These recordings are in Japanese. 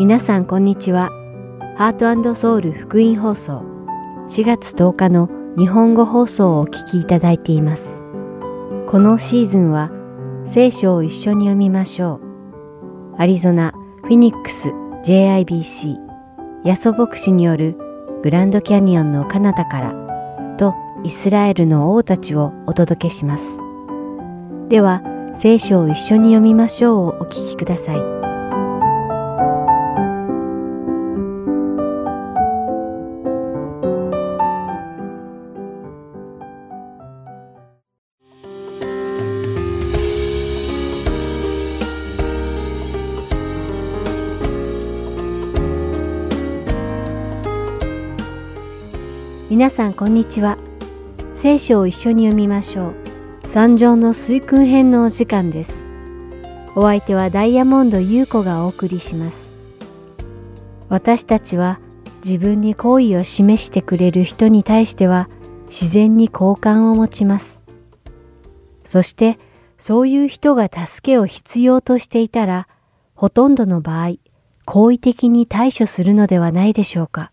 皆さんこんにちは。ハートソウル福音放送4月10日の日本語放送をお聞きいただいています。このシーズンは聖書を一緒に読みましょう。アリゾナ・フィニックス JIBC ヤソ牧師によるグランドキャニオンの彼方からとイスラエルの王たちをお届けします。では、聖書を一緒に読みましょうをお聞きください。皆さんこんにちは。聖書を一緒に読みましょう。三条の水訓編のお時間です。お相手はダイヤモンド優子がお送りします。私たちは自分に好意を示してくれる人に対しては自然に好感を持ちます。そしてそういう人が助けを必要としていたらほとんどの場合好意的に対処するのではないでしょうか。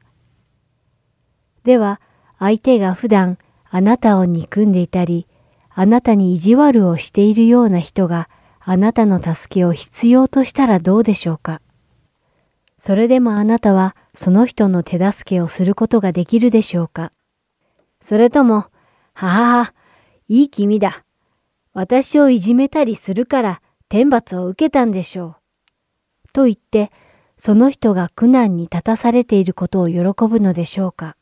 では相手が普段あなたを憎んでいたり、あなたに意地悪をしているような人があなたの助けを必要としたらどうでしょうか。それでもあなたはその人の手助けをすることができるでしょうか。それとも、ははは、いい君だ。私をいじめたりするから天罰を受けたんでしょう。と言って、その人が苦難に立たされていることを喜ぶのでしょうか。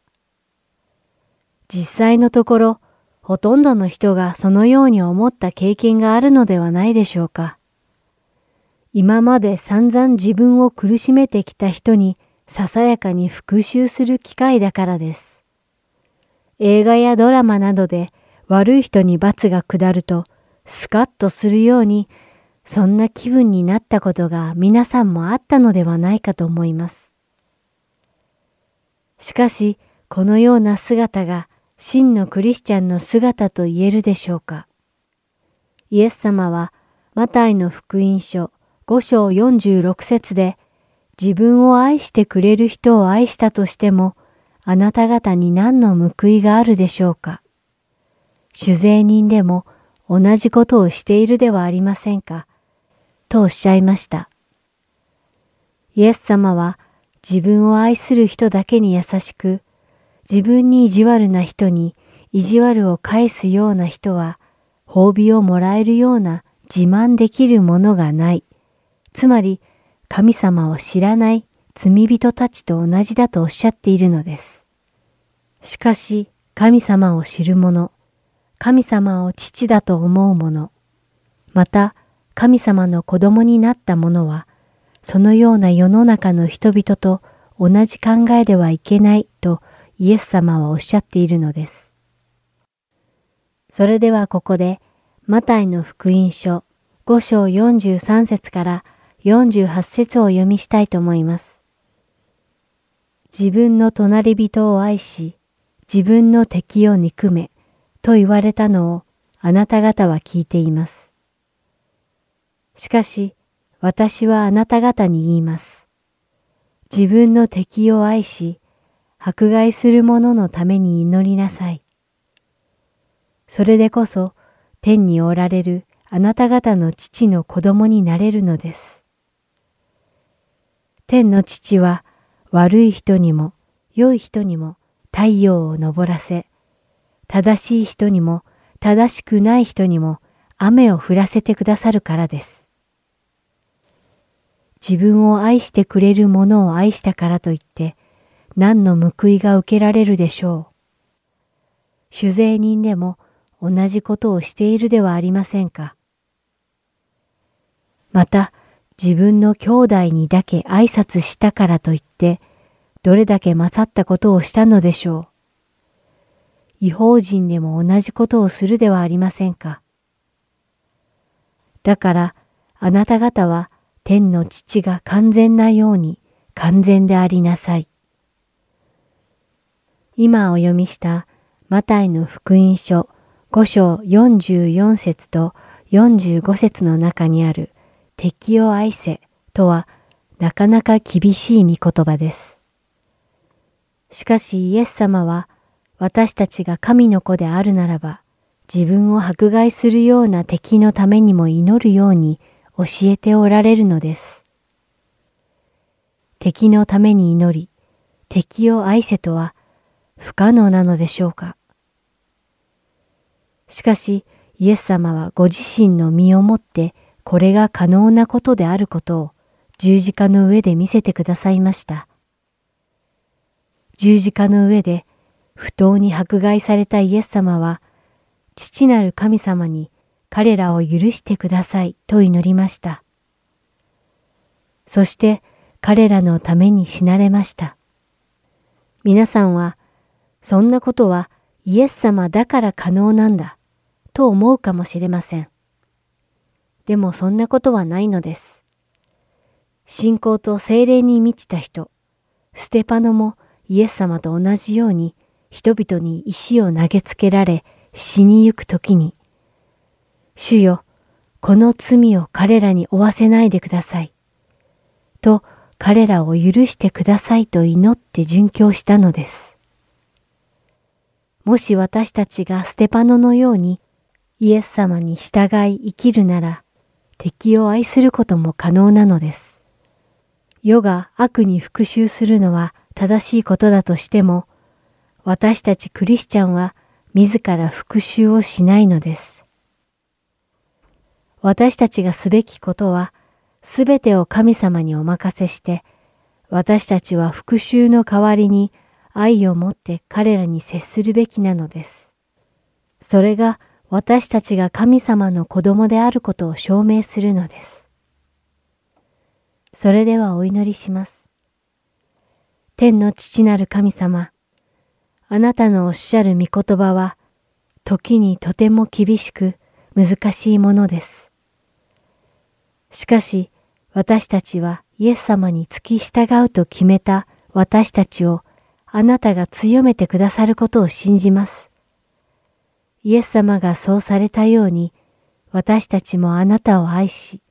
実際のところ、ほとんどの人がそのように思った経験があるのではないでしょうか。今まで散々自分を苦しめてきた人にささやかに復讐する機会だからです。映画やドラマなどで悪い人に罰が下るとスカッとするようにそんな気分になったことが皆さんもあったのではないかと思います。しかしこのような姿が真のクリスチャンの姿と言えるでしょうか。イエス様はマタイの福音書5章46節で自分を愛してくれる人を愛したとしてもあなた方に何の報いがあるでしょうか。酒税人でも同じことをしているではありませんか。とおっしゃいました。イエス様は自分を愛する人だけに優しく、自分に意地悪な人に意地悪を返すような人は褒美をもらえるような自慢できるものがない。つまり神様を知らない罪人たちと同じだとおっしゃっているのです。しかし神様を知る者、神様を父だと思う者、また神様の子供になった者は、そのような世の中の人々と同じ考えではいけないとイエス様はおっしゃっているのです。それではここで、マタイの福音書5章43節から48節を読みしたいと思います。自分の隣人を愛し、自分の敵を憎めと言われたのをあなた方は聞いています。しかし、私はあなた方に言います。自分の敵を愛し、迫害する者のために祈りなさい。それでこそ天におられるあなた方の父の子供になれるのです。天の父は悪い人にも良い人にも太陽を昇らせ、正しい人にも正しくない人にも雨を降らせてくださるからです。自分を愛してくれる者を愛したからといって、何の報いが受けられるでしょう。酒税人でも同じことをしているではありませんか。また、自分の兄弟にだけ挨拶したからといって、どれだけ勝ったことをしたのでしょう。違法人でも同じことをするではありませんか。だから、あなた方は天の父が完全なように完全でありなさい。今お読みしたマタイの福音書5章44節と45節の中にある敵を愛せとはなかなか厳しい御言葉です。しかしイエス様は私たちが神の子であるならば自分を迫害するような敵のためにも祈るように教えておられるのです。敵のために祈り、敵を愛せとは不可能なのでしょうか？しかし、イエス様はご自身の身をもってこれが可能なことであることを十字架の上で見せてくださいました。十字架の上で不当に迫害されたイエス様は父なる神様に彼らを許してくださいと祈りました。そして彼らのために死なれました。皆さんは、そんなことはイエス様だから可能なんだ、と思うかもしれません。でもそんなことはないのです。信仰と精霊に満ちた人、ステパノもイエス様と同じように人々に石を投げつけられ、死にゆく時に、主よ、この罪を彼らに負わせないでください。と彼らを許してくださいと祈って殉教したのです。もし私たちがステパノのようにイエス様に従い生きるなら敵を愛することも可能なのです。世が悪に復讐するのは正しいことだとしても私たちクリスチャンは自ら復讐をしないのです。私たちがすべきことは、すべてを神様にお任せして、私たちは復讐の代わりに愛を持って彼らに接するべきなのです。それが私たちが神様の子供であることを証明するのです。それではお祈りします。天の父なる神様、あなたのおっしゃる御言葉は、時にとても厳しく難しいものです。しかし、私たちはイエス様に付き従うと決めた私たちをあなたが強めてくださることを信じます。イエス様がそうされたように、私たちもあなたを愛し、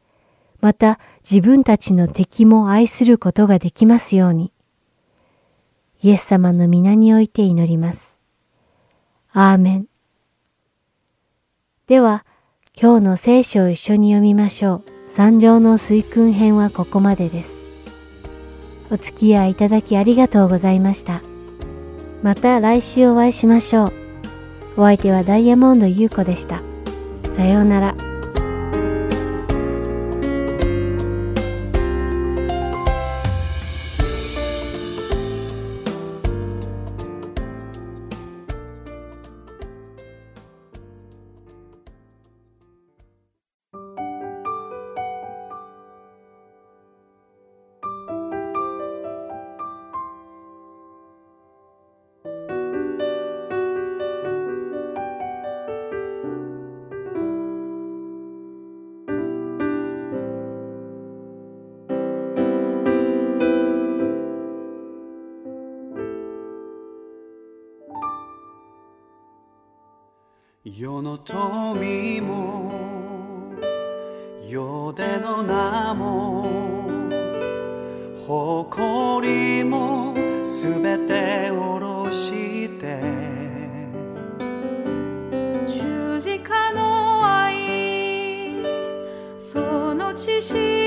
また自分たちの敵も愛することができますように。イエス様の皆において祈ります。アーメン。では、今日の聖書を一緒に読みましょう。三条の水訓編はここまでです。お付き合いいただきありがとうございました。また来週お会いしましょう。お相手はダイヤモンド優子でした。さようなら。その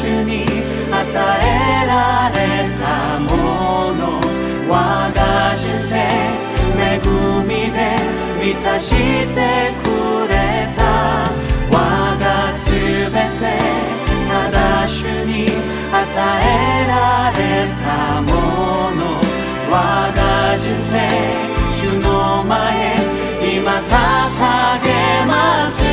主に与えられたもの我が人生恵みで満たしてくれた我が全てただ主に与えられたもの我が人生主の前今捧げます。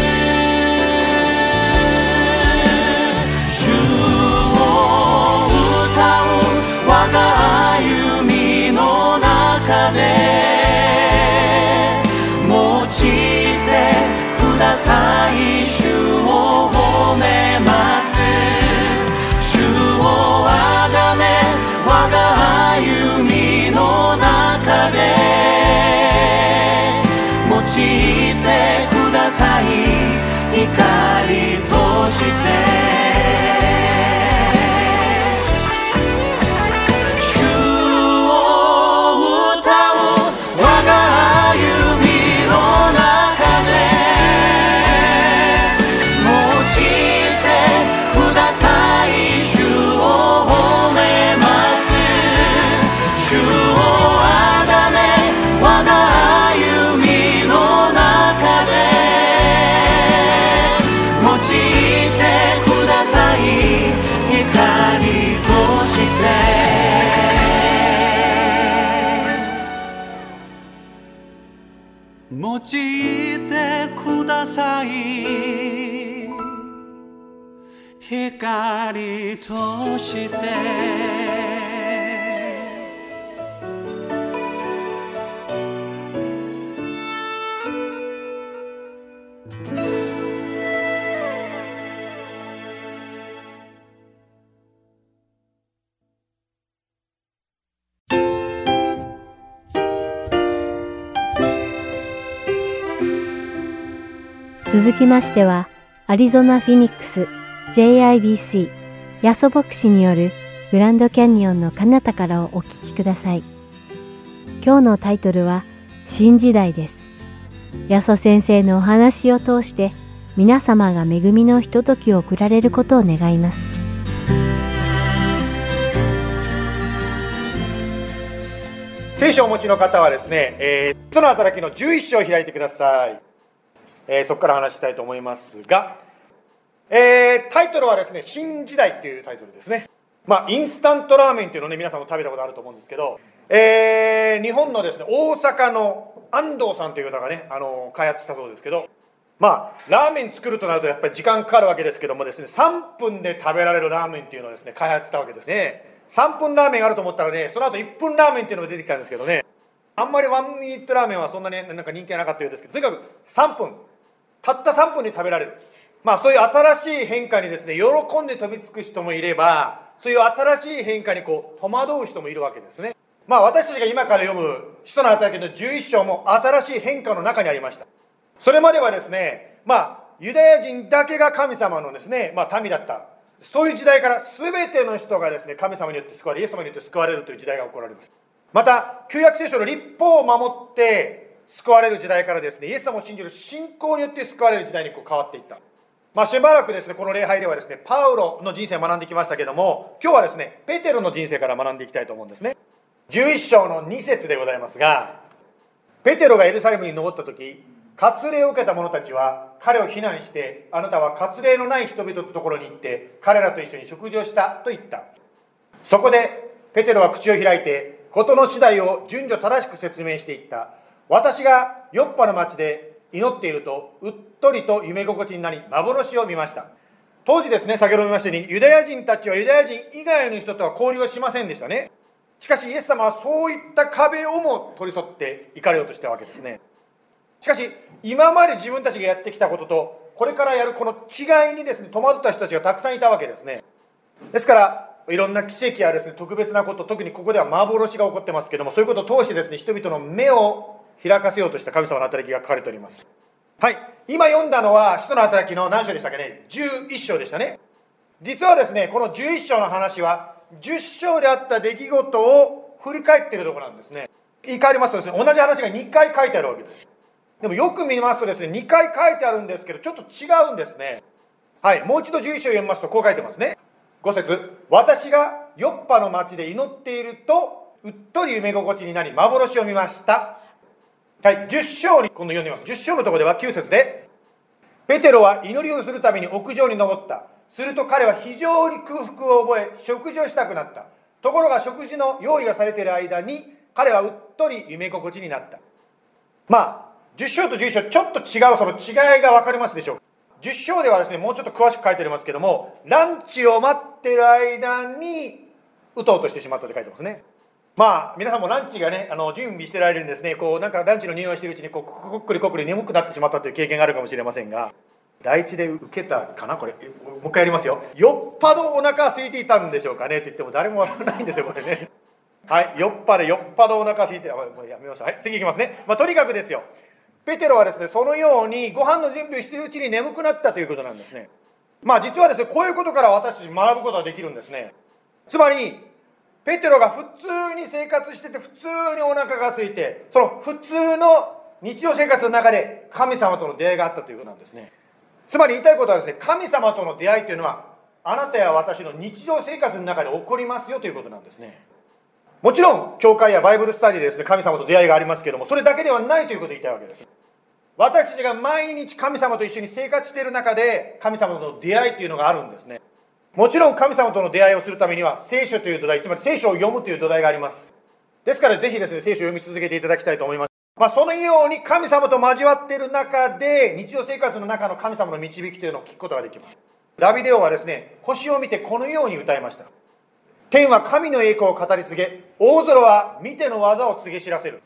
光として。続きましては、アリゾナ・フィニックス。JIBC ヤソ牧師によるグランドキャニオンの彼方からお聞きください。今日のタイトルは新時代です。ヤソ先生のお話を通して皆様が恵みのひとときを送られることを願います。聖書をお持ちの方はですね、えー、人の働きの11章を開いてください。えーそこから話したいと思いますが、えータイトルはですね、新時代っていうタイトルですね。まあ、インスタントラーメンっていうのをね、皆さんも食べたことあると思うんですけど、えー日本のですね、大阪の安藤さんという方がね、あの開発したそうですけど、まあ、ラーメン作るとなるとやっぱり時間かかるわけですけどもですね、3分で食べられるラーメンっていうのをですね、開発したわけですね。3分ラーメンがあると思ったらね、その後1分ラーメンっていうのが出てきたんですけどね、あんまりワンミニットラーメンはそんなになんか人気がなかったようですけど、とにかく3分、たった3分で食べられる。まあそういう新しい変化にですね、喜んで飛びつく人もいれば、そういう新しい変化にこう戸惑う人もいるわけですね。まあ私たちが今から読む使徒の働きの11章も新しい変化の中にありました。それまではですね、まあユダヤ人だけが神様のですね、まあ民だった。そういう時代から全ての人がですね、神様によって救われ、イエス様によって救われるという時代が起こられます。また、旧約聖書の立法を守って救われる時代からですね、イエス様を信じる信仰によって救われる時代にこう変わっていった。まあ、しばらくですね、この礼拝ではですね、パウロの人生を学んできましたけども、今日はですね、ペテロの人生から学んでいきたいと思うんですね。11章の2節でございますが、ペテロがエルサレムに登った時、割礼を受けた者たちは彼を非難して、あなたは割礼のない人々のところに行って、彼らと一緒に食事をしたと言った。そこでペテロは口を開いて事の次第を順序正しく説明していった私がヨッパの町で祈っているとうっとりと夢心地になり幻を見ました。当時ですね先ほども言いましたようにユダヤ人たちはユダヤ人以外の人とは交流をしませんでしたね。しかしイエス様はそういった壁をも取り添っていかれようとしたわけですね。しかし今まで自分たちがやってきたこととこれからやるこの違いにですね戸惑った人たちがたくさんいたわけですね。ですからいろんな奇跡やですね特別なこと特にここでは幻が起こってますけどもそういうことを通してですね人々の目を開かせようとした神様の働きが書かれております。はい。今読んだのは使徒の働きの何章でしたっけね？11章でしたね。実はですねこの11章の話は10章であった出来事を振り返ってるとこなんですね。言い換えますとですね同じ話が2回書いてあるわけです。でもよく見ますとですね2回書いてあるんですけどちょっと違うんですね。はい。もう一度11章読みますとこう書いてますね。5節。私がヨッパの町で祈っているとうっとり夢心地になり幻を見ました。はい、10章に今度読んでます。10章のところでは9節で、ペテロは祈りをするために屋上に登った。すると彼は非常に空腹を覚え、食事をしたくなった。ところが食事の用意がされている間に、彼はうっとり夢心地になった。まあ、10章と11章、ちょっと違う、その違いが分かりますでしょうか。10章ではですね、もうちょっと詳しく書いてありますけども、ランチを待ってる間に、うとうとしてしまったって書いてますね。まあ、皆さんもランチがね、あの、準備してられる間にですね、こう、なんかランチの匂いしてるうちに、こう、こっくりこっくり眠くなってしまったという経験があるかもしれませんが、第一で受けたかなこれ。もう一回やりますよ。よっぱどお腹空いていたんでしょうかねって言っても誰もわからないんですよ、これね。はい、よっぱでよっぱどお腹空いて、あもうやめましょう。はい、次いきますね。まあ、とにかくですよ。ペテロはですね、そのようにご飯の準備をしているうちに眠くなったということなんですね。まあ実はですね、こういうことから私たち学ぶことができるんですね。つまり、ペテロが普通に生活してて、普通にお腹が空いて、その普通の日常生活の中で神様との出会いがあったということなんですね。つまり言いたいことはですね、神様との出会いというのは、あなたや私の日常生活の中で起こりますよということなんですね。もちろん、教会やバイブルスタディでですね、神様と出会いがありますけども、それだけではないということを言いたいわけです。私たちが毎日神様と一緒に生活している中で、神様との出会いというのがあるんですね。もちろん神様との出会いをするためには、聖書という土台、つまり聖書を読むという土台があります。ですから、ぜひですね、聖書を読み続けていただきたいと思います。まあ、そのように神様と交わっている中で、日常生活の中の神様の導きというのを聞くことができます。ダビデオはですね、星を見てこのように歌いました。天は神の栄光を語り継げ、大空は見ての技を告げ知らせる。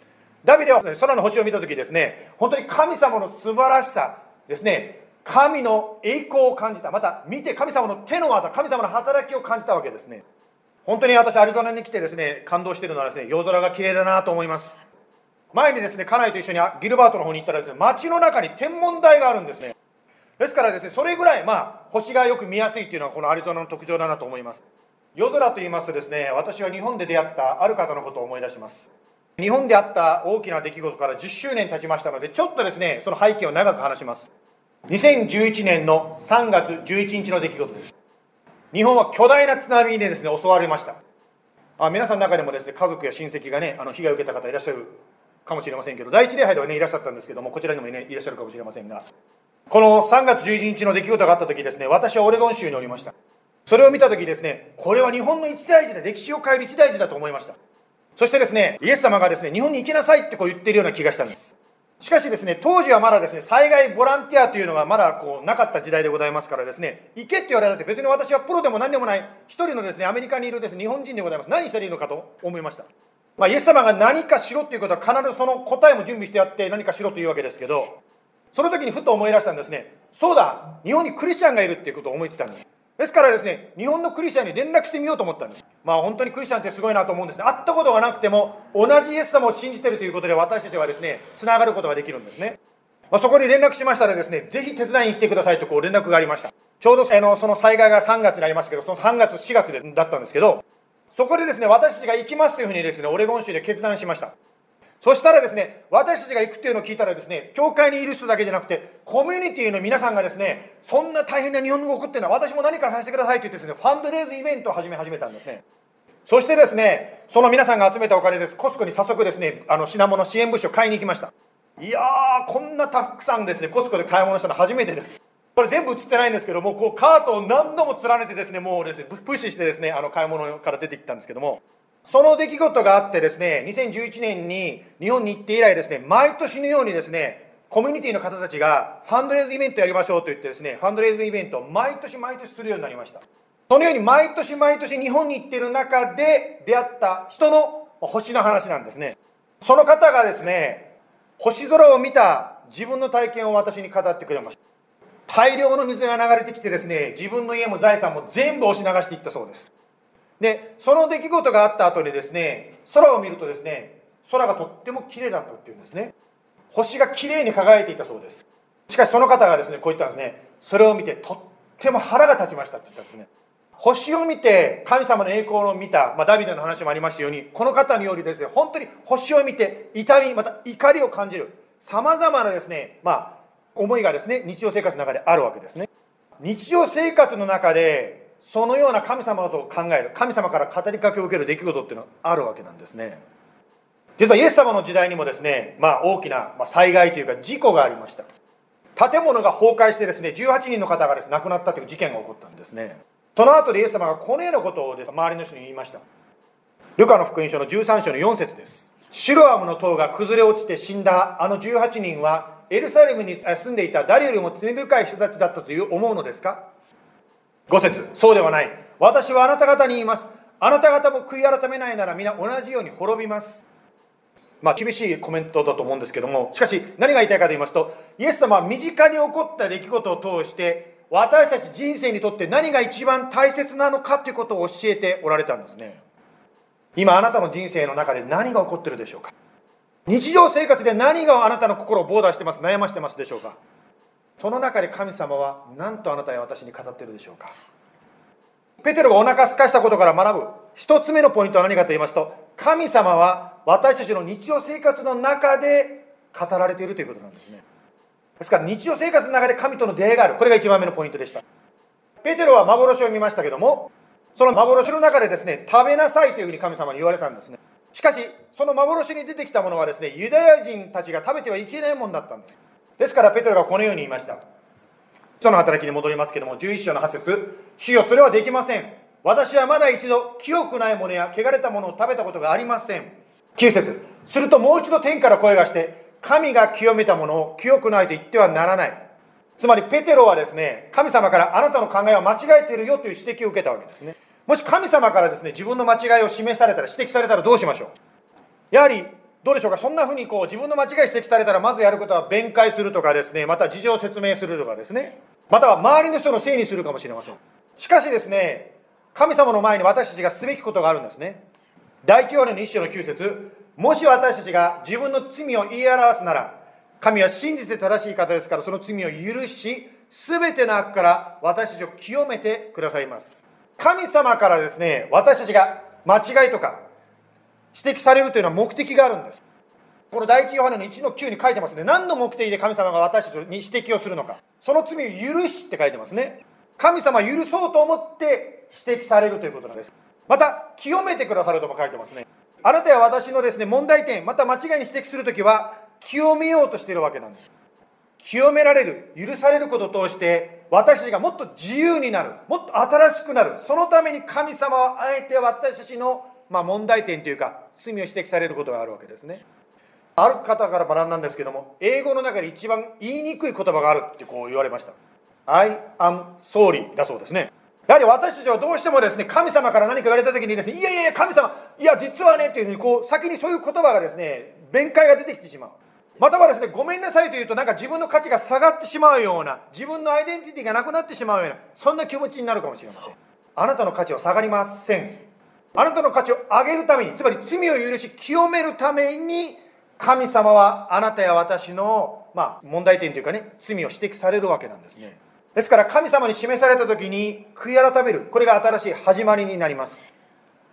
ダビデは、ね、空の星を見たときですね、本当に神様の素晴らしさですね、神の栄光を感じた。また、見て神様の手の技、神様の働きを感じたわけですね。本当に私、アリゾナに来てですね、感動してるのはですね、夜空が綺麗だなと思います。前にですね、家内と一緒にギルバートの方に行ったらですね、街の中に天文台があるんですね。ですからですね、それぐらい、まあ、星がよく見やすいっていうのはこのアリゾナの特徴だなと思います。夜空と言いますとですね、私は日本で出会ったある方のことを思い出します。日本であった大きな出来事から10周年経ちましたので、ちょっとですね、その背景を長く話します。2011年の3月11日の出来事です。日本は巨大な津波でですね、襲われました。あ皆さんの中でもですね、家族や親戚がね、あの被害を受けた方いらっしゃるかもしれませんけど、第一礼拝ではね、いらっしゃったんですけども、こちらにもね、いらっしゃるかもしれませんが、この3月11日の出来事があった時ですね、私はオレゴン州におりました。それを見た時ですね、これは日本の一大事で歴史を変える一大事だと思いました。そしてですね、イエス様がですね、日本に行きなさいってこう言ってるような気がしたんです。しかしですね、当時はまだですね、災害ボランティアというのがまだこうなかった時代でございますからですね、行けって言われたって別に私はプロでも何でもない一人のですね、アメリカにいるですね、日本人でございます。何したらいいのかと思いました。まあ、イエス様が何かしろっていうことは必ずその答えも準備してやって何かしろというわけですけど、その時にふと思い出したんですね、そうだ、日本にクリスチャンがいるっていうことを思いついたんです。ですからですね、日本のクリスチャンに連絡してみようと思ったんです。まあ本当にクリスチャンってすごいなと思うんですね。会ったことがなくても、同じイエス様を信じてるということで私たちはですね、つながることができるんですね。まあ、そこに連絡しましたらですね、ぜひ手伝いに来てくださいとこう連絡がありました。ちょうどあのその災害が3月になりましたけど、その3月、4月でだったんですけど、そこでですね、私たちが行きますというふうにですね、オレゴン州で決断しました。そしたらですね、私たちが行くっていうのを聞いたらですね、教会にいる人だけじゃなくて、コミュニティの皆さんがですね、そんな大変な日本語を送ってるのは私も何かさせてくださいと言ってですね、ファンドレイズイベントを始め始めたんですね。そしてですね、その皆さんが集めたお金です。コスコに早速ですね、あの品物支援物資を買いに行きました。いやー、こんなたくさんですね、コスコで買い物したの初めてです。これ全部映ってないんですけども、こうカートを何度も連ねてですね、もうですね、プッシュしてですね、あの買い物から出てきたんですけども、その出来事があってですね、2011年に日本に行って以来ですね、毎年のようにですね、コミュニティの方たちがファンドレイズイベントやりましょうと言ってですね、ファンドレイズイベントを毎年毎年するようになりました。そのように毎年毎年日本に行ってる中で出会った人の星の話なんですね。その方がですね、星空を見た自分の体験を私に語ってくれました。大量の水が流れてきてですね、自分の家も財産も全部押し流していったそうです。で、その出来事があった後にですね、空を見るとですね、空がとっても綺麗だったっていうんですね。星が綺麗に輝いていたそうです。しかしその方がですね、こう言ったんですね。それを見てとっても腹が立ちましたって言ったんですね。星を見て神様の栄光を見た、まあ、ダビデの話もありましたように、この方によりですね、本当に星を見て痛み、また怒りを感じる、様々なですね、まあ、思いがですね、日常生活の中であるわけですね。日常生活の中で、そのような神様と考える、神様から語りかけを受ける出来事っていうのはあるわけなんですね。実はイエス様の時代にもですね、まあ、大きな災害というか事故がありました。建物が崩壊してですね18人の方がです、ね、亡くなったという事件が起こったんですね。その後でイエス様がこのようなことをです周りの人に言いました。ルカの福音書の13章の4節です。シロアムの塔が崩れ落ちて死んだあの18人はエルサレムに住んでいた誰よりも罪深い人たちだったという思うのですか？5節。そうではない。私はあなた方に言います。あなた方も悔い改めないなら皆同じように滅びます。まあ厳しいコメントだと思うんですけども。しかし何が言いたいかと言いますとイエス様は身近に起こった出来事を通して私たち人生にとって何が一番大切なのかということを教えておられたんですね。今あなたの人生の中で何が起こってるでしょうか。日常生活で何があなたの心をボーダーしてます悩ましてますでしょうか。その中で神様は何とあなたや私に語ってるでしょうか？ペテロがお腹すかしたことから学ぶ。一つ目のポイントは何かと言いますと神様は私たちの日常生活の中で語られているということなんですね。ですから日常生活の中で神との出会いがある。これが一番目のポイントでした。ペテロは幻を見ましたけどもその幻の中でですね食べなさいというふうに神様に言われたんですね。しかしその幻に出てきたものはですねユダヤ人たちが食べてはいけないものだったんです。ですからペテロがこのように言いました。その働きに戻りますけども11章の8節主よそれはできません。私はまだ一度清くないものや汚れたものを食べたことがありません。9節するともう一度天から声がして神が清めたものを清くないと言ってはならない。つまりペテロはですね神様からあなたの考えは間違えているよという指摘を受けたわけですね。もし神様からですね自分の間違いを示されたら指摘されたらどうしましょう？やはりどうでしょうか？そんなふうにこう自分の間違い指摘されたらまずやることは弁解するとかですね。また事情を説明するとかですね。または周りの人のせいにするかもしれません。しかしですね神様の前に私たちがすべきことがあるんですね。第一ヨハネの一章の9節。もし私たちが自分の罪を言い表すなら神は真実で正しい方ですからその罪を許し全ての悪から私たちを清めてくださいます。神様からですね私たちが間違いとか指摘されるというのは目的があるんです。この第一ヨハネの1の9に書いてますね。何の目的で神様が私たちに指摘をするのか。その罪を許しって書いてますね。神様許そうと思って指摘されるということなんです。また清めてくださるとも書いてますね。あなたや私のですね問題点また間違いに指摘するときは清めようとしているわけなんです。清められる許されることを通して私たちがもっと自由になるもっと新しくなるそのために神様はあえて私たちの、まあ、問題点というか罪を指摘されることがあるわけですね。ある方から学んだんですけども英語の中で一番言いにくい言葉があるってこう言われました。I am sorry だそうですね。やはり私たちはどうしてもですね神様から何か言われた時にですねいやいやいや神様いや実はねっていうふうにこう先にそういう言葉がですね弁解が出てきてしまう。またはですねごめんなさいというとなんか自分の価値が下がってしまうような自分のアイデンティティがなくなってしまうようなそんな気持ちになるかもしれません。あなたの価値は下がりません。あなたの価値を上げるためにつまり罪を許し清めるために神様はあなたや私の、まあ、問題点というかね罪を指摘されるわけなんです。ね。ですから神様に示された時に悔い改める。これが新しい始まりになります。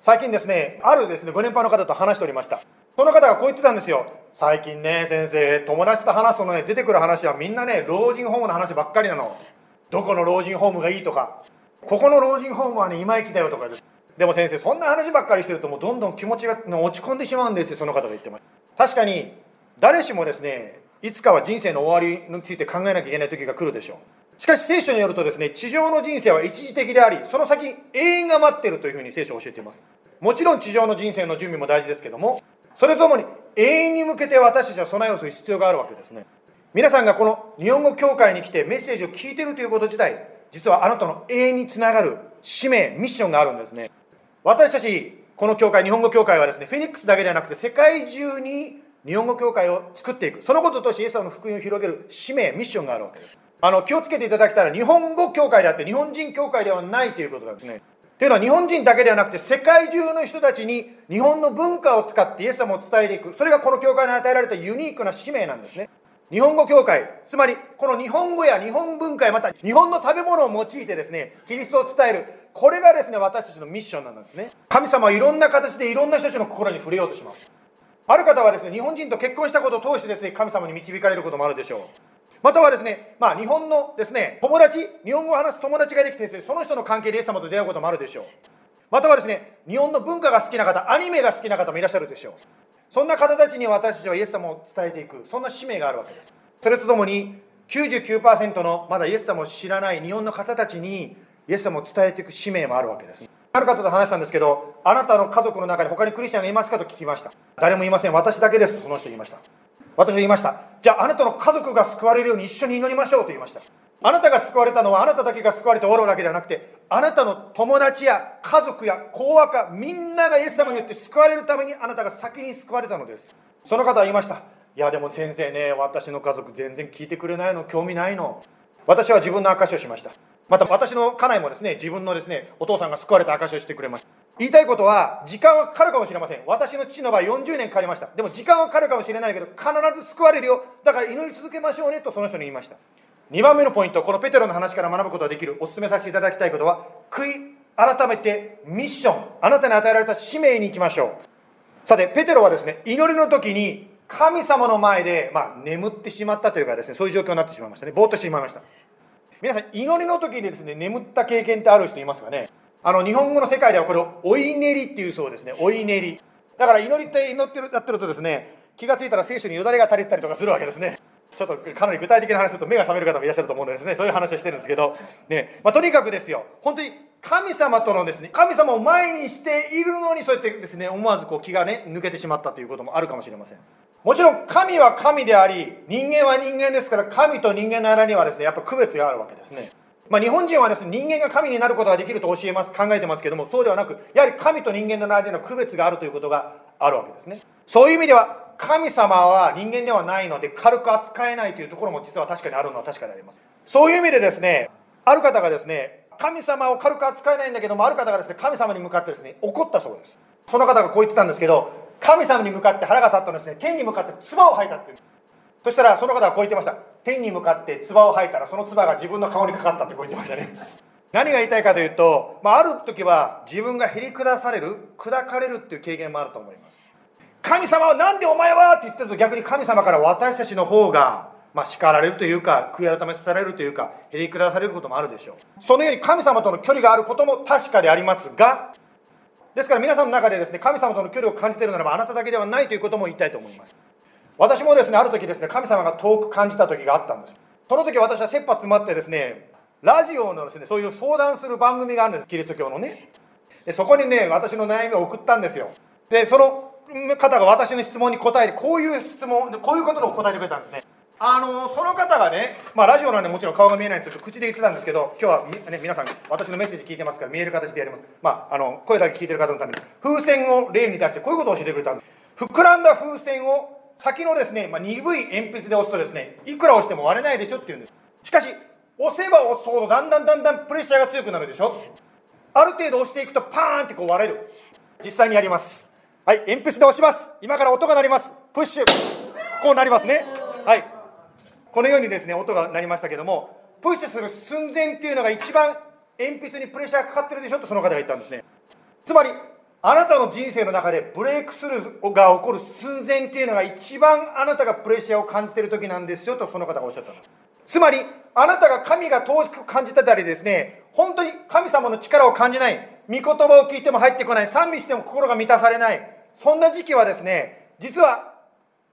最近ですねあるですねご年配の方と話しておりました。その方がこう言ってたんですよ。最近ね先生友達と話すとね出てくる話はみんなね老人ホームの話ばっかりなの。どこの老人ホームがいいとか。ここの老人ホームはねいまいちだよとかですでも先生そんな話ばっかりしてるともうどんどん気持ちが落ち込んでしまうんですってその方が言ってました確かに誰しもですねいつかは人生の終わりについて考えなきゃいけない時が来るでしょう。しかし聖書によるとですね地上の人生は一時的でありその先永遠が待ってるというふうに聖書は教えています。もちろん地上の人生の準備も大事ですけどもそれともに永遠に向けて私たちは備えをする必要があるわけですね。皆さんがこの日本語教会に来てメッセージを聞いているということ自体実はあなたの永遠につながる使命ミッションがあるんですね。私たちこの教会日本語教会はですねフェニックスだけではなくて世界中に日本語教会を作っていく。そのこととしてイエス様の福音を広げる使命ミッションがあるわけです。あの気をつけていただきたいのは日本語教会であって日本人教会ではないということなんですね。というのは日本人だけではなくて世界中の人たちに日本の文化を使ってイエス様を伝えていく。それがこの教会に与えられたユニークな使命なんですね。日本語教会つまりこの日本語や日本文化やまた日本の食べ物を用いてですねキリストを伝える。これがですね私たちのミッションなんですね。神様はいろんな形でいろんな人たちの心に触れようとします。ある方はですね日本人と結婚したことを通してですね神様に導かれることもあるでしょう。またはですね、まあ、日本のですね友達日本語を話す友達ができてですねその人の関係でイエス様と出会うこともあるでしょう。またはですね日本の文化が好きな方アニメが好きな方もいらっしゃるでしょう。そんな方たちに私たちはイエス様を伝えていくそんな使命があるわけです。それとともに99%のまだイエス様を知らない日本の方たちにイエス様を伝えていく使命もあるわけです。ある方と話したんですけどあなたの家族の中に他にクリスチャンがいますかと聞きました。誰もいません。私だけです。その人言いました。私は言いました。じゃああなたの家族が救われるように一緒に祈りましょうと言いました。あなたが救われたのはあなただけが救われて終わるだけではなくてあなたの友達や家族や講和家みんながイエス様によって救われるためにあなたが先に救われたのです。その方は言いました。いやでも先生ね私の家族全然聞いてくれないの。興味ないの。私は自分の証しをしました。また私の家内もですね自分のですねお父さんが救われた証をしてくれました。言いたいことは時間はかかるかもしれません。私の父の場合40年かかりました。でも時間はかかるかもしれないけど必ず救われるよ。だから祈り続けましょうねとその人に言いました。2番目のポイントこのペテロの話から学ぶことができる。お勧めさせていただきたいことは悔い改めてミッション。あなたに与えられた使命に行きましょう。さてペテロはですね祈りの時に神様の前で、まあ、眠ってしまったというかですねそういう状況になってしまいましたね。ぼーっとしてしまいました。皆さん祈りの時にですね眠った経験ってある人いますかね？あの日本語の世界ではこれをお祈りっていうそうですね。お祈り。だから祈りって祈ってるやってるとですね気がついたら聖書によだれが垂れてたりとかするわけですね。ちょっとかなり具体的な話すると目が覚める方もいらっしゃると思うのでですね、そういう話をしてるんですけど、ね、まあ、とにかくですよ、本当に神様とのですね、神様を前にしているのに、そうやってですね、思わずこう気がね、抜けてしまったということもあるかもしれません。もちろん神は神であり、人間は人間ですから、神と人間の間にはですね、やっぱ区別があるわけですね。まあ、日本人はですね、人間が神になることができると教えます、考えてますけども、そうではなく、やはり神と人間の間には区別があるということがあるわけですね。そういう意味では、神様は人間ではないので軽く扱えないというところも実は確かにあるのは確かにありますそういう意味でですねある方がですね神様を軽く扱えないんだけどもある方がですね神様に向かってですね怒ったそうですその方がこう言ってたんですけど神様に向かって腹が立ったのですね。天に向かって唾を吐いたっていう。そしたらその方はこう言ってました。天に向かって唾を吐いたらその唾が自分の顔にかかったってこう言ってましたね。何が言いたいかというと、まあ、ある時は自分がへり下される砕かれるっていう経験もあると思います。神様は何でお前はって言ってると逆に神様から私たちの方が、まあ、叱られるというか悔い改めされるというかへりくらされることもあるでしょう。そのように神様との距離があることも確かでありますがですから皆さんの中でですね神様との距離を感じているならばあなただけではないということも言いたいと思います。私もですねある時ですね神様が遠く感じた時があったんです。その時私は切羽詰まってですねラジオのですねそういう相談する番組があるんです。キリスト教のね。でそこにね私の悩みを送ったんですよ。でその方が私の質問に答えてこういう質問こういうことを答えてくれたんですね。あのその方がね、まあ、ラジオなんでもちろん顔が見えないんですけど口で言ってたんですけど今日は、ね、皆さん私のメッセージ聞いてますから見える形でやります、まあ、あの声だけ聞いてる方のために。風船を例に出してこういうことを教えてくれたんです。膨らんだ風船を先のですね、まあ、鈍い鉛筆で押すとですねいくら押しても割れないでしょっていうんです。しかし押せば押すほどだんだんだんだんプレッシャーが強くなるでしょ。ある程度押していくとパーンってこう割れる。実際にやります。はい鉛筆で押します。今から音が鳴ります。プッシュ。こうなりますね。はい。このようにですね音が鳴りましたけどもプッシュする寸前っていうのが一番鉛筆にプレッシャーかかってるでしょとその方が言ったんですね。つまりあなたの人生の中でブレイクスルーが起こる寸前っていうのが一番あなたがプレッシャーを感じてる時なんですよとその方がおっしゃったんです。つまりあなたが神が遠しく感じてたりですね本当に神様の力を感じない御言葉を聞いても入ってこない賛美しても心が満たされないそんな時期はですね実は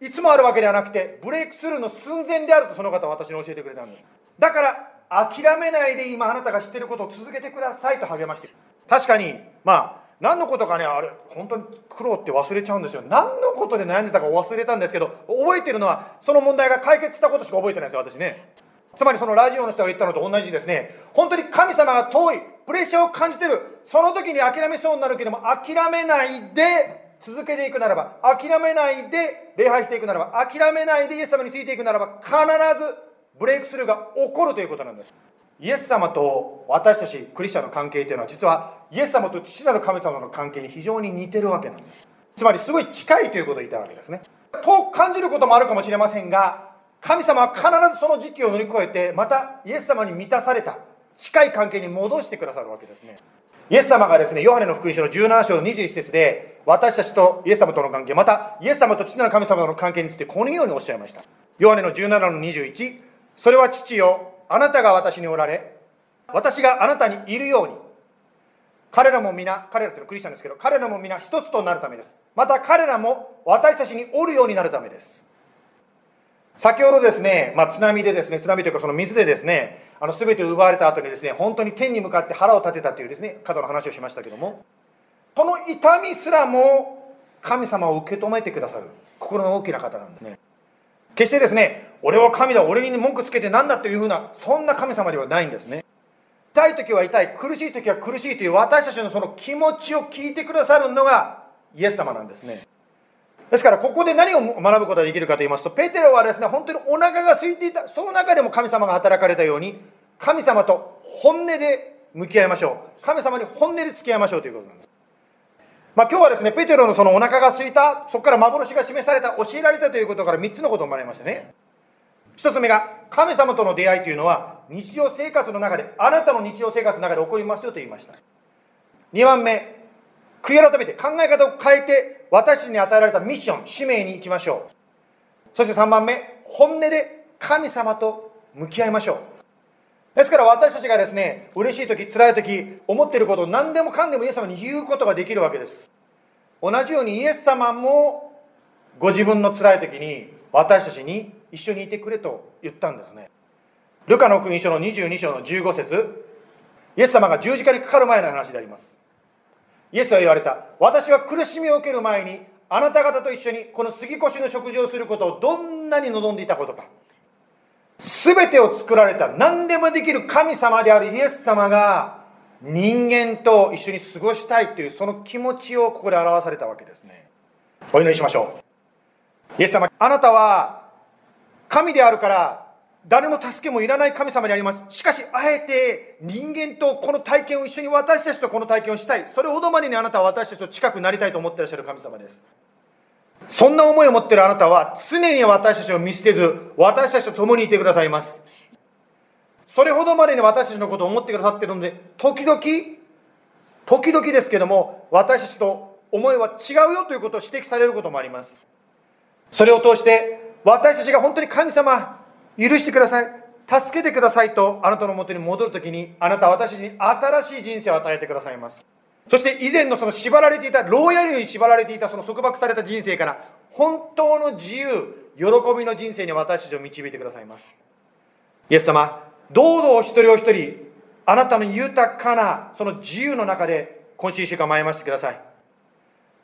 いつもあるわけではなくてブレイクスルーの寸前であるとその方は私に教えてくれたんです。だから諦めないで今あなたが知ってることを続けてくださいと励まして確かにまあ何のことかねあれ本当に苦労って忘れちゃうんですよ。何のことで悩んでたか忘れたんですけど覚えてるのはその問題が解決したことしか覚えてないですよ私ね。つまりそのラジオの人が言ったのと同じですね。本当に神様が遠いプレッシャーを感じてるその時に諦めそうになるけども諦めないで続けていくならば、諦めないで礼拝していくならば、諦めないでイエス様についていくならば、必ずブレイクスルーが起こるということなんです。イエス様と私たちクリスチャンの関係というのは、実はイエス様と父なる神様の関係に非常に似てるわけなんです。つまり、すごい近いということを言ったわけですね。遠く感じることもあるかもしれませんが、神様は必ずその時期を乗り越えて、またイエス様に満たされた、近い関係に戻してくださるわけですね。イエス様がですね、ヨハネの福音書の17章の21節で、私たちとイエス様との関係、またイエス様と父なる神様との関係についてこのようにおっしゃいました。ヨハネの17の21、それは父よ、あなたが私におられ、私があなたにいるように、彼らも皆、彼らというのはクリスチャンですけど、彼らも皆一つとなるためです。また彼らも私たちにおるようになるためです先ほどですね、まあ、津波でですね津波というかその水でですねあの全て奪われた後にですね本当に天に向かって腹を立てたというですね角の話をしましたけどもその痛みすらも神様を受け止めてくださる心の大きな方なんですね。決してですね俺は神だ俺に文句つけてなんだというふうなそんな神様ではないんですね。痛い時は痛い苦しい時は苦しいという私たちのその気持ちを聞いてくださるのがイエス様なんですね。ですからここで何を学ぶことができるかと言いますとペテロはですね本当にお腹が空いていたその中でも神様が働かれたように神様と本音で向き合いましょう神様に本音で付き合いましょうということなんですまあ、今日はですね、ペテロのそのお腹が空いた、そこから幻が示された、教えられたということから3つのことを学びましたね。1つ目が、神様との出会いというのは、日常生活の中で、あなたの日常生活の中で起こりますよと言いました。2番目、悔い改めて考え方を変えて、私に与えられたミッション、使命に行きましょう。そして3番目、本音で神様と向き合いましょう。ですから私たちがですね、嬉しい時、辛い時、思っていることを何でもかんでもイエス様に言うことができるわけです。同じようにイエス様もご自分の辛い時に私たちに一緒にいてくれと言ったんですね。ルカの福音書の22章の15節イエス様が十字架にかかる前の話であります。イエスは言われた。私は苦しみを受ける前にあなた方と一緒にこの杉越の食事をすることをどんなに望んでいたことか。すべてを作られた何でもできる神様であるイエス様が人間と一緒に過ごしたいというその気持ちをここで表されたわけですね。お祈りしましょう。イエス様、あなたは神であるから誰の助けもいらない神様であります。しかし、あえて人間とこの体験を一緒に私たちとこの体験をしたい。それほどまでにあなたは私たちと近くなりたいと思ってらっしゃる神様です。そんな思いを持ってるあなたは常に私たちを見捨てず、私たちと共にいてくださいます。それほどまでに私たちのことを思ってくださっているので、時々、時々ですけども、私たちと思いは違うよということを指摘されることもあります。それを通して、私たちが本当に神様、許してください。助けてくださいと、あなたのもとに戻るときに、あなたは私に新しい人生を与えてくださいます。そして以前のその縛られていた、牢屋に縛られていたその束縛された人生から、本当の自由、喜びの人生に私たちを導いてくださいます。イエス様、どうぞお一人お一人、あなたの豊かなその自由の中で、今週一週間前ましてください。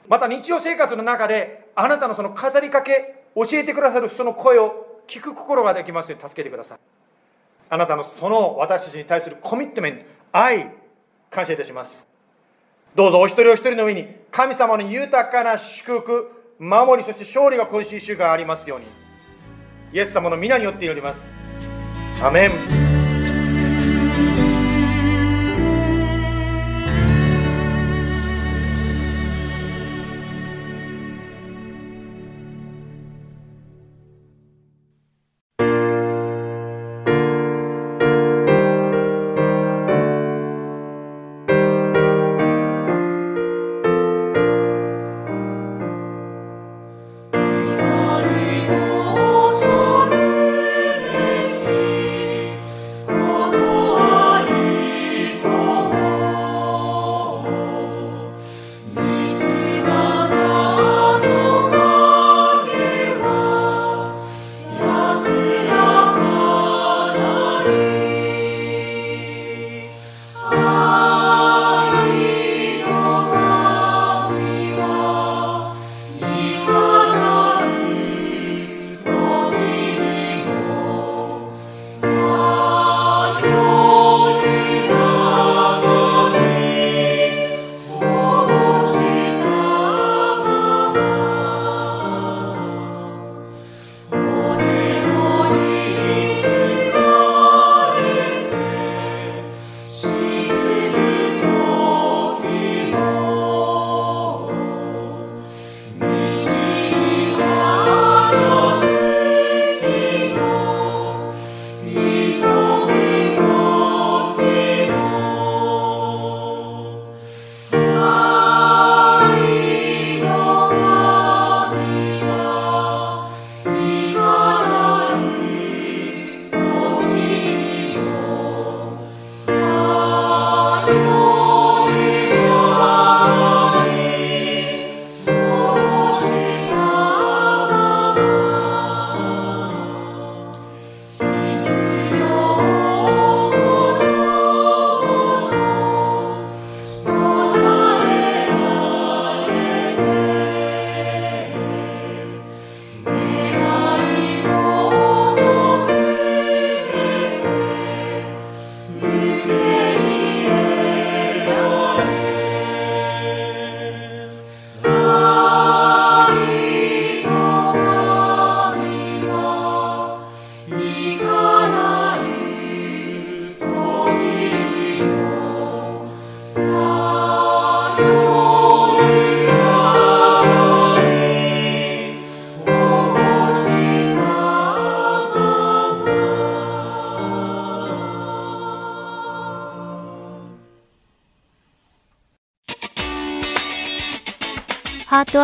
また日常生活の中で、あなたのその語りかけ、教えてくださるその声を聞く心ができますように助けてください。あなたのその私たちに対するコミットメント、愛、感謝いたします。どうぞお一人お一人の上に神様の豊かな祝福、守り、そして勝利が今週一週間ありますように。イエス様の皆によって祈ります。アメン。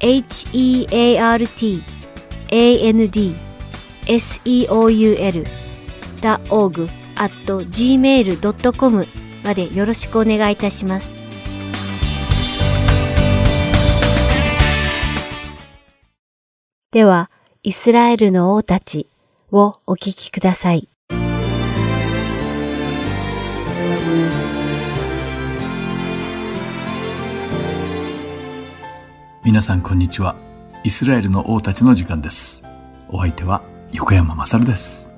heartandseoul.org at gmail.com までよろしくお願いいたします。では、イスラエルの王たちをお聞きください。皆さんこんにちは。イスラエルの王たちの時間です。お相手は横山まです。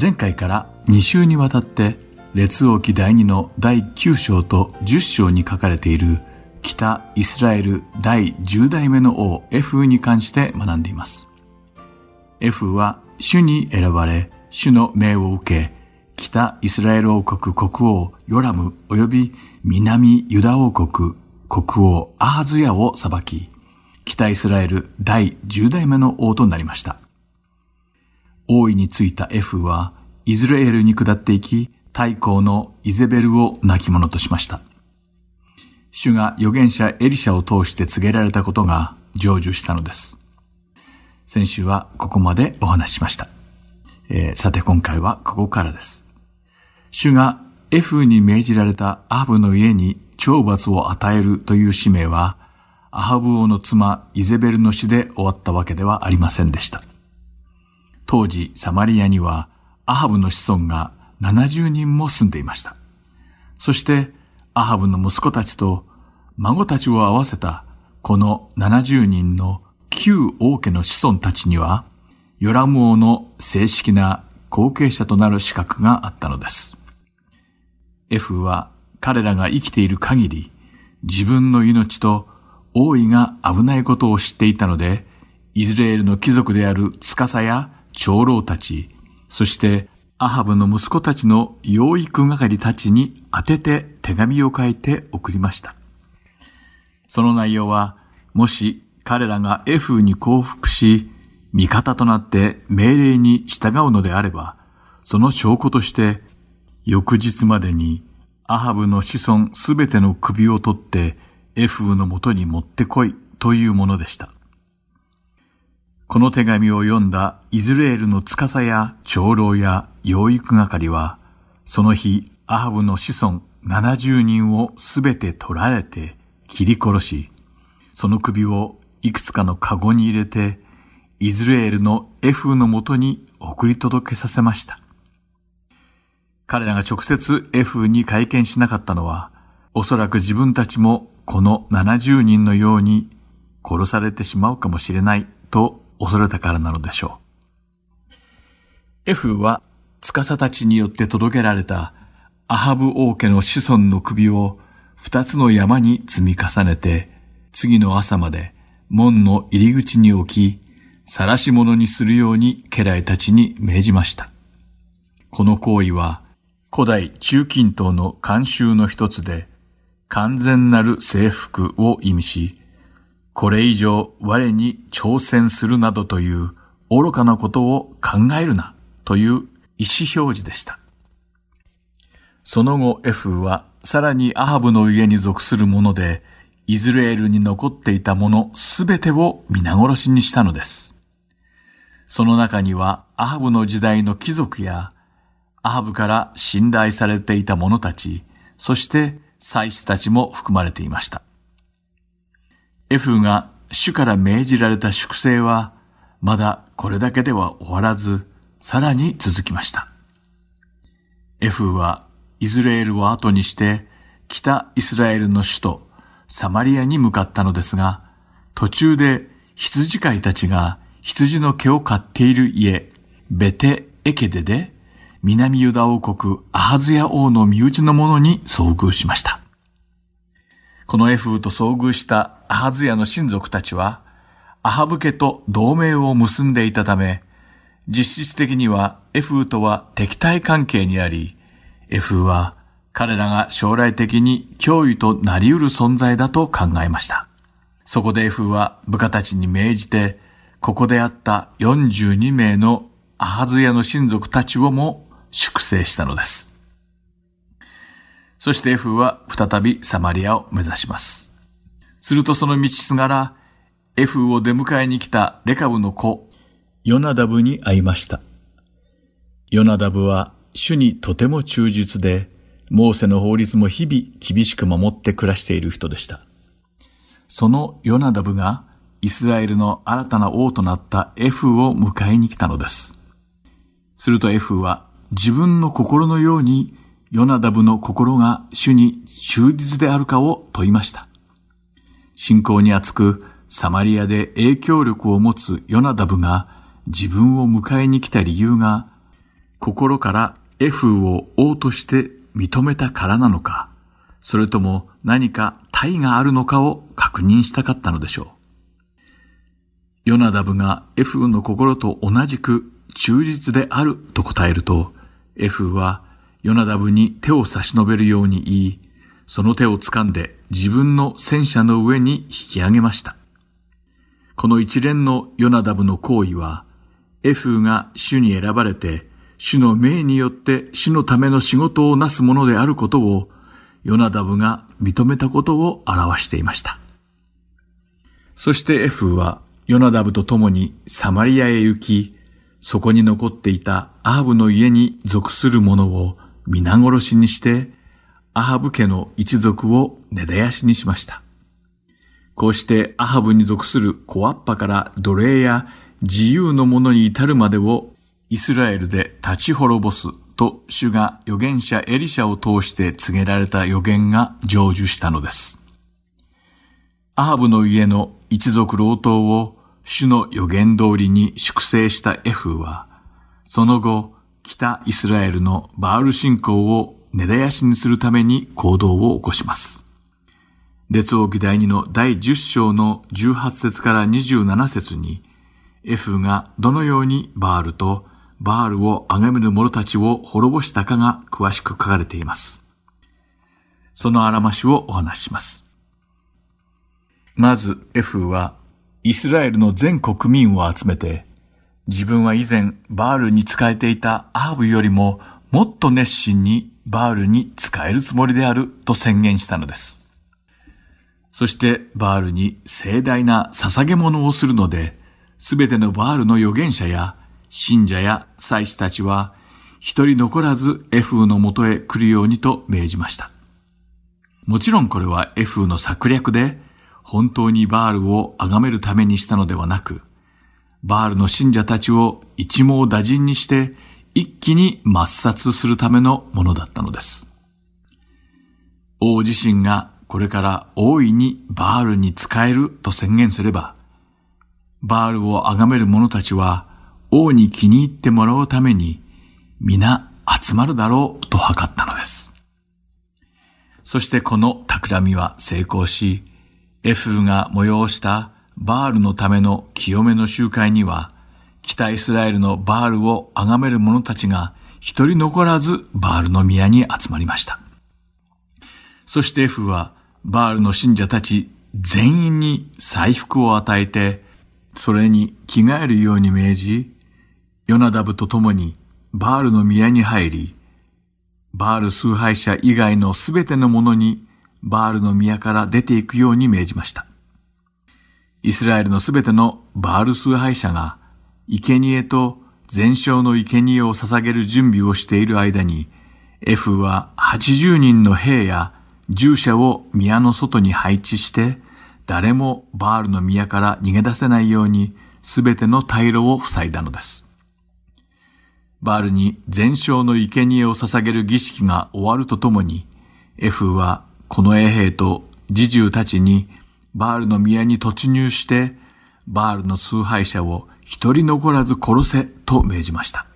前回から2週にわたって列王記第2の第9章と10章に書かれている北イスラエル第10代目の王エフーに関して学んでいます。エフーは主に選ばれ、主の命を受け、北イスラエル王国国王ヨラム及び南ユダ王国国王アハズヤを裁き、北イスラエル第10代目の王となりました。王位についたエフはイズラエルに下っていき、太后のイゼベルを亡き者としました。主が預言者エリシャを通して告げられたことが成就したのです。先週はここまでお話ししました。えー、さて今回はここからです。主がエフに命じられたアハブの家に懲罰を与えるという使命は、アハブ王の妻イゼベルの死で終わったわけではありませんでした。当時サマリアにはアハブの子孫が70人も住んでいました。そしてアハブの息子たちと孫たちを合わせたこの70人の旧王家の子孫たちには、ヨラム王の正式な後継者となる資格があったのです。エフは彼らが生きている限り、自分の命と王位が危ないことを知っていたので、イスラエルの貴族である司や長老たち、そしてアハブの息子たちの養育係たちに当てて手紙を書いて送りました。その内容は、もし彼らがエフに降伏し、味方となって命令に従うのであれば、その証拠として、翌日までにアハブの子孫すべての首を取ってエフウのもとに持ってこいというものでした。この手紙を読んだイズレールの司や長老や養育係は、その日、アハブの子孫70人をすべて取られて切り殺し、その首をいくつかのカゴに入れて、イズレールのエフウのもとに送り届けさせました。彼らが直接エフに会見しなかったのは、おそらく自分たちもこの70人のように殺されてしまうかもしれないと恐れたからなのでしょう。エフは、司たちによって届けられたアハブ王家の子孫の首を二つの山に積み重ねて、次の朝まで門の入り口に置き、晒し物にするように家来たちに命じました。この行為は、古代中近東の慣習の一つで、完全なる征服を意味し、これ以上我に挑戦するなどという愚かなことを考えるなという意思表示でした。その後エフはさらにアハブの家に属する者で、イズレールに残っていたものすべてを皆殺しにしたのです。その中にはアハブの時代の貴族や、アハブから信頼されていた者たち、そして祭司たちも含まれていました。エフが主から命じられた粛清は、まだこれだけでは終わらず、さらに続きました。エフはイズレールを後にして、北イスラエルの首都サマリアに向かったのですが、途中で羊飼いたちが羊の毛を飼っている家、ベテエケデで、南ユダ王国アハズヤ王の身内の者に遭遇しました。このエフーと遭遇したアハズヤの親族たちは、アハブ家と同盟を結んでいたため、実質的にはエフーとは敵対関係にあり、エフーは彼らが将来的に脅威となり得る存在だと考えました。そこでエフーは部下たちに命じて、ここであった42名のアハズヤの親族たちをも粛清したのです。そしてエフは再びサマリアを目指します。するとその道すがら、エフを出迎えに来たレカブの子、ヨナダブに会いました。ヨナダブは主にとても忠実で、モーセの法律も日々厳しく守って暮らしている人でした。そのヨナダブがイスラエルの新たな王となったエフを迎えに来たのです。するとエフは自分の心のようにヨナダブの心が主に忠実であるかを問いました。信仰に厚くサマリアで影響力を持つヨナダブが自分を迎えに来た理由が心からエフを王として認めたからなのか、それとも何か体があるのかを確認したかったのでしょう。ヨナダブがエフの心と同じく忠実であると答えると、エフはヨナダブに手を差し伸べるように言い、その手を掴んで自分の戦車の上に引き上げました。この一連のヨナダブの行為は、エフが主に選ばれて、主の命によって主のための仕事をなすものであることを、ヨナダブが認めたことを表していました。そしてエフはヨナダブと共にサマリアへ行き、そこに残っていたアハブの家に属する者を皆殺しにして、アハブ家の一族を根絶やしにしました。こうしてアハブに属するコアッパから奴隷や自由の者に至るまでをイスラエルで立ち滅ぼすと主が預言者エリシャを通して告げられた預言が成就したのです。アハブの家の一族老頭を主の予言通りに粛清したエフは、その後、北イスラエルのバール信仰を根絶やしにするために行動を起こします。列王記第2の第10章の18節から27節に、エフがどのようにバールとバールを崇める者たちを滅ぼしたかが詳しく書かれています。そのあらましをお話しします。まず、エフは、イスラエルの全国民を集めて、自分は以前バールに仕えていたアーブよりももっと熱心にバールに仕えるつもりであると宣言したのです。そしてバールに盛大な捧げ物をするので、すべてのバールの預言者や信者や祭司たちは一人残らずエフーのもとへ来るようにと命じました。もちろんこれはエフーの策略で本当にバールを崇めるためにしたのではなく、バールの信者たちを一網打尽にして一気に抹殺するためのものだったのです。王自身がこれから大いにバールに仕えると宣言すれば、バールを崇める者たちは王に気に入ってもらうために皆集まるだろうと図ったのです。そしてこの企みは成功し、エフが催したバールのための清めの集会には、北イスラエルのバールを崇める者たちが一人残らずバールの宮に集まりました。そしてエフはバールの信者たち全員に財福を与えて、それに着替えるように命じ、ヨナダブと共にバールの宮に入り、バール崇拝者以外のすべての者にバールの宮から出ていくように命じました。イスラエルのすべてのバール崇拝者が、生贄と全焼の生贄を捧げる準備をしている間に、エフは80人の兵や従者を宮の外に配置して、誰もバールの宮から逃げ出せないように、すべての退路を塞いだのです。バールに全焼の生贄を捧げる儀式が終わるとともに、エフはこの衛兵と侍従たちにバールの宮に突入して、バールの崇拝者を一人残らず殺せと命じました。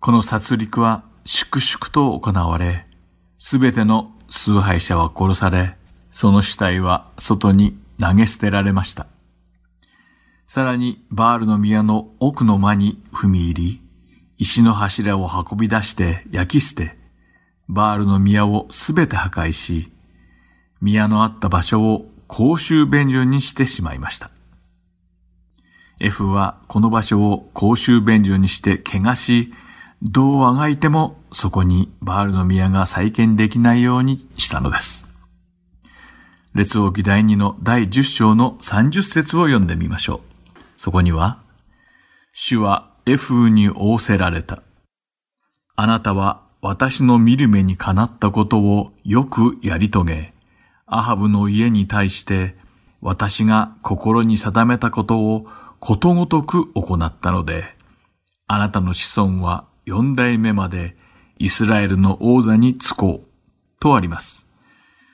この殺戮は粛々と行われ、すべての崇拝者は殺され、その死体は外に投げ捨てられました。さらにバールの宮の奥の間に踏み入り、石の柱を運び出して焼き捨て、バールの宮をすべて破壊し、宮のあった場所を公衆便所にしてしまいました。F はこの場所を公衆便所にして怪我し、どうあがいてもそこにバールの宮が再建できないようにしたのです。列王記第2の第10章の30節を読んでみましょう。そこには、主はエフに仰せられた。あなたは私の見る目にかなったことをよくやり遂げ、アハブの家に対して私が心に定めたことをことごとく行ったので、あなたの子孫は四代目までイスラエルの王座につこう、とあります。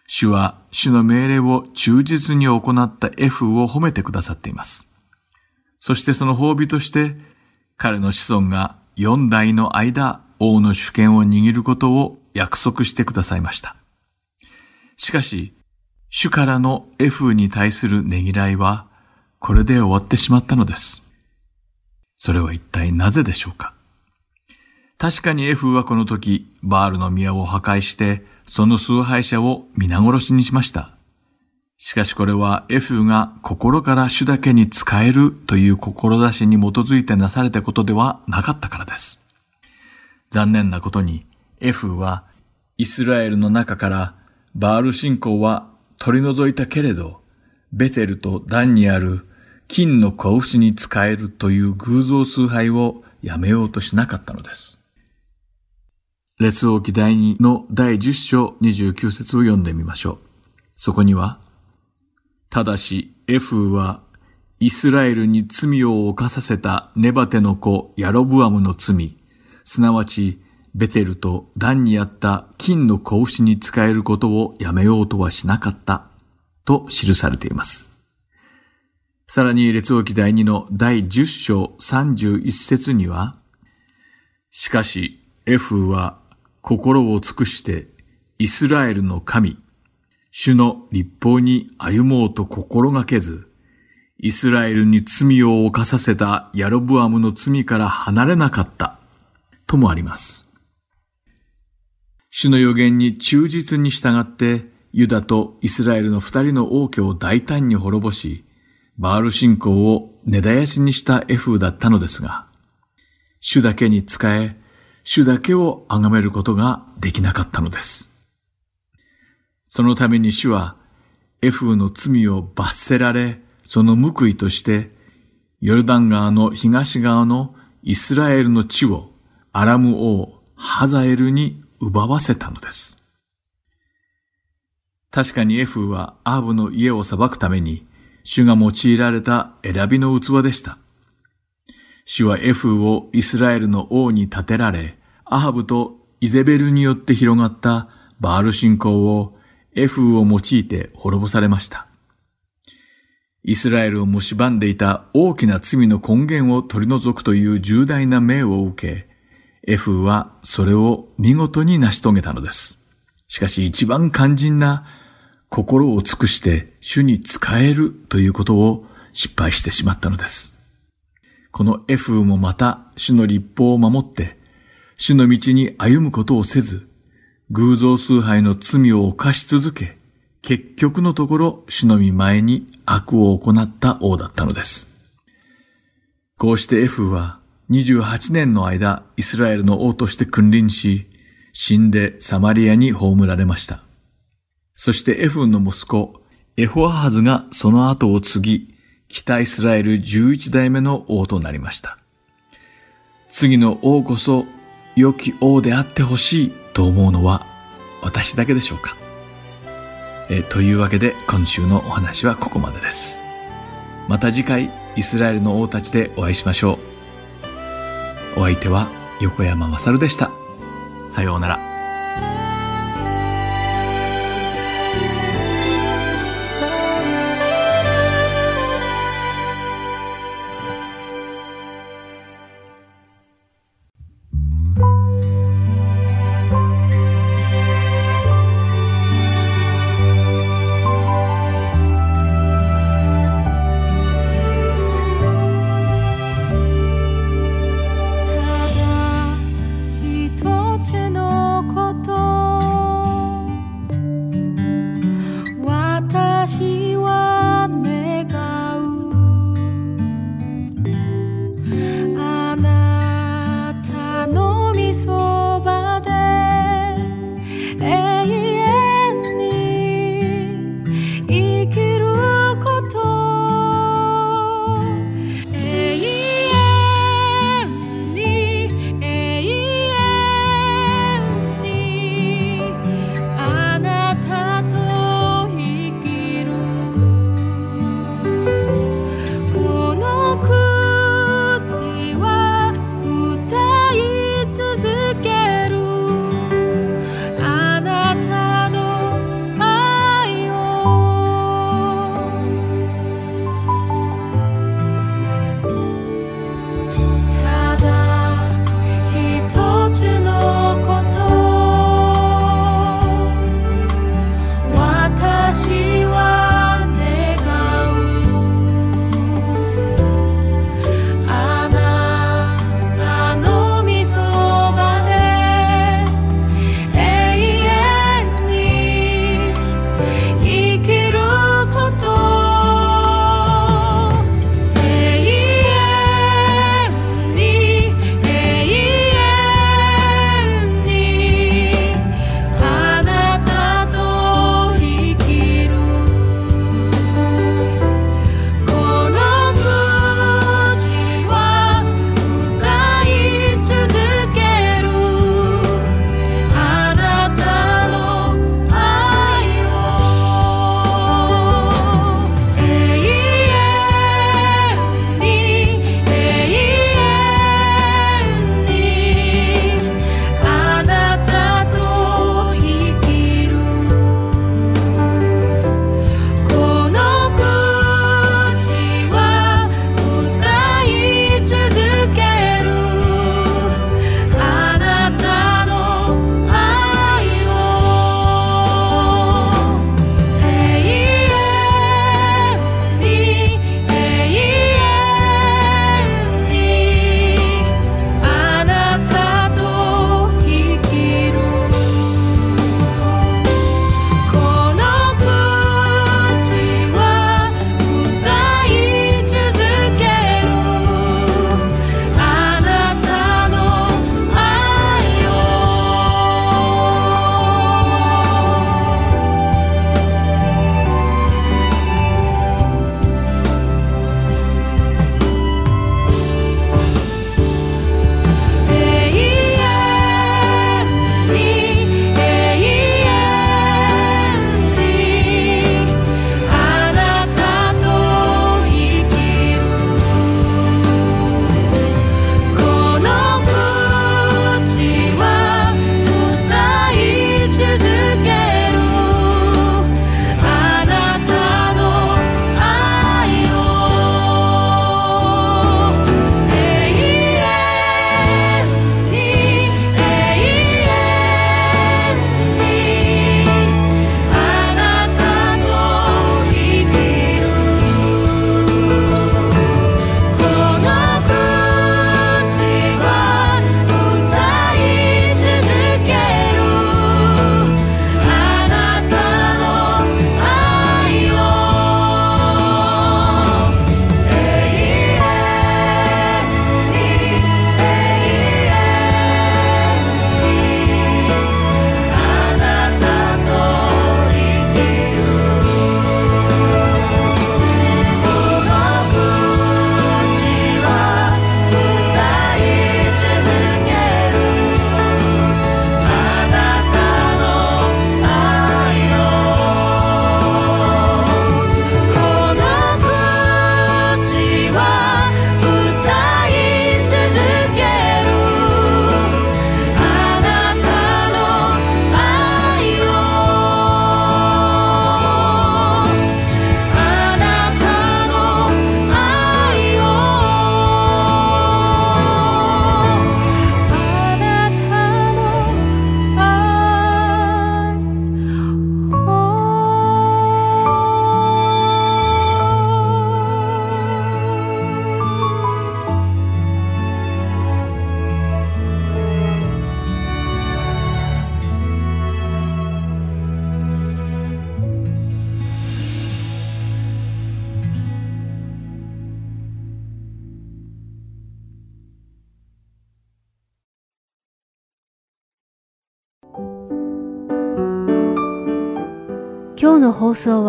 主は主の命令を忠実に行ったエフを褒めてくださっています。そしてその褒美として、彼の子孫が四代の間、王の主権を握ることを約束してくださいました。しかし、主からのエフに対するねぎらいは、これで終わってしまったのです。それは一体なぜでしょうか？確かにエフはこの時、バールの宮を破壊して、その崇拝者を皆殺しにしました。しかしこれはエフが心から主だけに仕えるという志に基づいてなされたことではなかったからです。残念なことに、エフはイスラエルの中からバール信仰は取り除いたけれど、ベテルとダンにある金の子牛に仕えるという偶像崇拝をやめようとしなかったのです。列王記第2の第10章29節を読んでみましょう。そこには、ただし、エフーは、イスラエルに罪を犯させたネバテの子ヤロブアムの罪、すなわち、ベテルとダンにあった金の子牛に使えることをやめようとはしなかった、と記されています。さらに、列王記第2の第10章31節には、しかし、エフーは心を尽くしてイスラエルの神、主の立法に歩もうと心がけず、イスラエルに罪を犯させたヤロブアムの罪から離れなかった、ともあります。主の予言に忠実に従って、ユダとイスラエルの二人の王家を大胆に滅ぼし、バール信仰を根絶やしにしたエフだったのですが、主だけに仕え、主だけを崇めることができなかったのです。そのために主は、エフの罪を罰せられ、その報いとして、ヨルダン川の東側のイスラエルの地をアラム王ハザエルに奪わせたのです。確かにエフーはアーブの家を裁くために、主が用いられた選びの器でした。主はエフーをイスラエルの王に立てられ、アハブとイゼベルによって広がったバール信仰をエフーを用いて滅ぼされました。イスラエルを蝕んでいた大きな罪の根源を取り除くという重大な命を受け、エフはそれを見事に成し遂げたのです。しかし一番肝心な心を尽くして主に仕えるということを失敗してしまったのです。このエフもまた主の立法を守って主の道に歩むことをせず偶像崇拝の罪を犯し続け、結局のところ主の御前に悪を行った王だったのです。こうしてエフは28年の間イスラエルの王として君臨し、死んでサマリアに葬られました。そしてエフンの息子エホアハズがその後を継ぎ、北イスラエル11代目の王となりました。次の王こそ良き王であってほしいと思うのは私だけでしょうか。えというわけで今週のお話はここまでです。また次回イスラエルの王たちでお会いしましょう。お相手は横山まさるでした。さようなら。